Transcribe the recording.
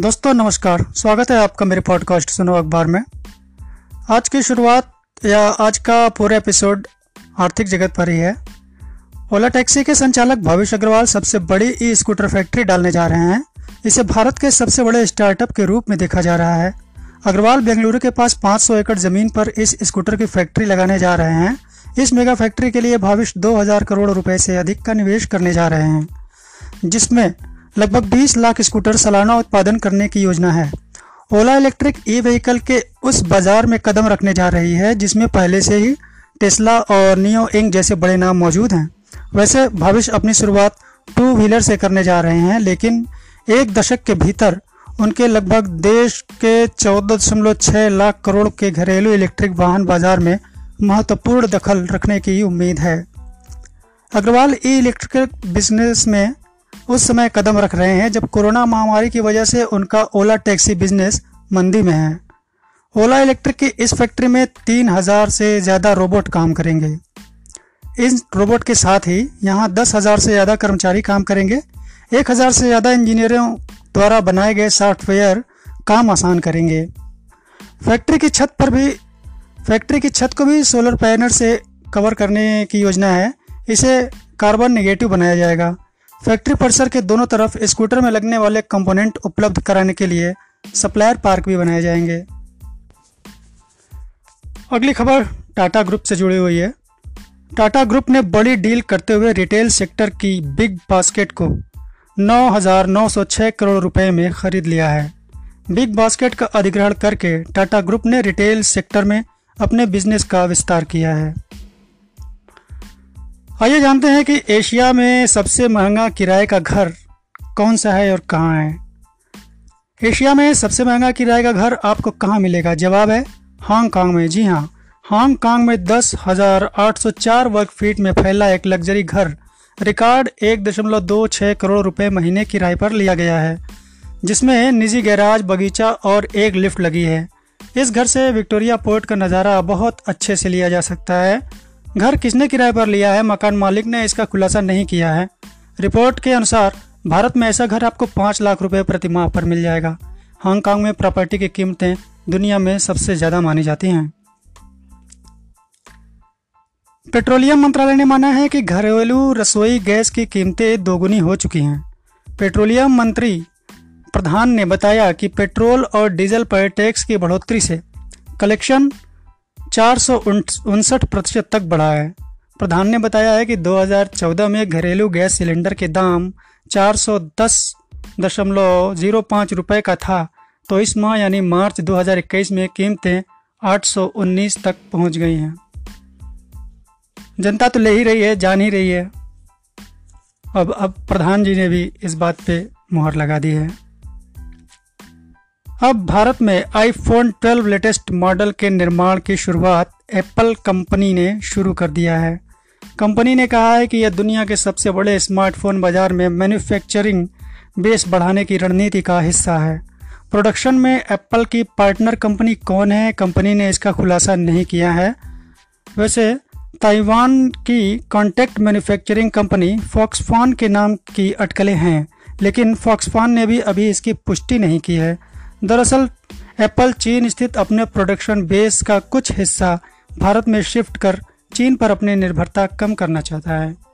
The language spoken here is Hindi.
दोस्तों, नमस्कार। स्वागत है आपका मेरे पॉडकास्ट सुनो अखबार में। आज की शुरुआत या आज का पूरा एपिसोड आर्थिक जगत पर ही है। ओला टैक्सी के संचालक भविष अग्रवाल सबसे बड़ी ई स्कूटर फैक्ट्री डालने जा रहे हैं। इसे भारत के सबसे बड़े स्टार्टअप के रूप में देखा जा रहा है। अग्रवाल बेंगलुरु के पास 500 एकड़ ज़मीन पर इस स्कूटर की फैक्ट्री लगाने जा रहे हैं। इस मेगा फैक्ट्री के लिए भविष्य 2000 करोड़ रुपए से अधिक का निवेश करने जा रहे हैं, जिसमें लगभग 20 लाख स्कूटर सालाना उत्पादन करने की योजना है। ओला इलेक्ट्रिक ई व्हीकल के उस बाज़ार में कदम रखने जा रही है, जिसमें पहले से ही टेस्ला और नियो इंग जैसे बड़े नाम मौजूद हैं। वैसे भविष्य अपनी शुरुआत टू व्हीलर से करने जा रहे हैं, लेकिन एक दशक के भीतर उनके लगभग देश के चौदह दशमलव छः लाख करोड़ के घरेलू इलेक्ट्रिक वाहन बाज़ार में महत्वपूर्ण दखल रखने की उम्मीद है। अग्रवाल ई इलेक्ट्रिकल बिज़नेस में उस समय कदम रख रहे हैं जब कोरोना महामारी की वजह से उनका ओला टैक्सी बिज़नेस मंदी में है। ओला इलेक्ट्रिक की इस फैक्ट्री में तीन हज़ार से ज़्यादा रोबोट काम करेंगे। इस रोबोट के साथ ही यहाँ दस हज़ार से ज़्यादा कर्मचारी काम करेंगे। एक हज़ार से ज़्यादा इंजीनियरों द्वारा बनाए गए सॉफ्टवेयर काम आसान करेंगे। फैक्ट्री की छत पर भी, फैक्ट्री की छत को भी सोलर पैनल से कवर करने की योजना है। इसे कार्बन नेगेटिव बनाया जाएगा। फैक्ट्री परिसर के दोनों तरफ़ स्कूटर में लगने वाले कंपोनेंट उपलब्ध कराने के लिए सप्लायर पार्क भी बनाए जाएँगे। अगली खबर टाटा ग्रुप से जुड़ी हुई है। टाटा ग्रुप ने बड़ी डील करते हुए रिटेल सेक्टर की बिग बास्केट को 9,906 करोड़ रुपए में खरीद लिया है। बिग बास्केट का अधिग्रहण करके टाटा ग्रुप ने रिटेल सेक्टर में अपने बिज़नेस का विस्तार किया है। आइए जानते हैं कि एशिया में सबसे महँगा किराए का घर कौन सा है और कहाँ है। एशिया में सबसे महँगा किराए का घर आपको कहाँ मिलेगा? जवाब है हांगकांग में। जी हाँ हांगकांग में दस हज़ार आठ सौ चार वर्ग फीट में फैला एक लग्जरी घर। रिकॉर्ड एक दशमलव दो छः करोड़ रुपए महीने किराए पर लिया गया है, जिसमें निजी गैराज, बगीचा और एक लिफ्ट लगी है। इस घर से विक्टोरिया पोर्ट का नज़ारा बहुत अच्छे से लिया जा सकता है। घर किसने किराए पर लिया है, मकान मालिक ने इसका खुलासा नहीं किया है। रिपोर्ट के अनुसार, भारत में ऐसा घर आपको पाँच लाख रुपए प्रति माह पर मिल जाएगा। हांगकांग में प्रॉपर्टी की कीमतें दुनिया में सबसे ज़्यादा मानी जाती हैं। पेट्रोलियम मंत्रालय ने माना है कि घरेलू रसोई गैस की कीमतें दोगुनी हो चुकी हैं। पेट्रोलियम मंत्री प्रधान ने बताया कि पेट्रोल और डीजल पर टैक्स की बढ़ोतरी से कलेक्शन चार सौ उनसठ प्रतिशत तक बढ़ा है। प्रधान ने बताया है कि 2014 में घरेलू गैस सिलेंडर के दाम चार सौ दस दशमलव ज़ीरो पाँच रुपये का था तो इस माह यानी मार्च 2021 में कीमतें 819 तक पहुँच गई हैं। जनता तो ले ही रही है, जान ही रही है। अब अब प्रधान जी ने भी इस बात पे मुहर लगा दी है। अब भारत में आईफोन 12 लेटेस्ट मॉडल के निर्माण की शुरुआत एप्पल कंपनी ने शुरू कर दिया है। कंपनी ने कहा है कि यह दुनिया के सबसे बड़े स्मार्टफ़ोन बाज़ार में मैन्युफैक्चरिंग बेस बढ़ाने की रणनीति का हिस्सा है। प्रोडक्शन में एप्पल की पार्टनर कंपनी कौन है? कंपनी ने इसका खुलासा नहीं किया है। वैसे ताइवान की कॉन्टैक्ट मैन्युफैक्चरिंग कंपनी फॉक्सफॉन के नाम की अटकलें हैं, लेकिन फॉक्सफॉन ने भी अभी इसकी पुष्टि नहीं की है। दरअसल, एप्पल चीन स्थित अपने प्रोडक्शन बेस का कुछ हिस्सा भारत में शिफ्ट कर चीन पर अपनी निर्भरता कम करना चाहता है।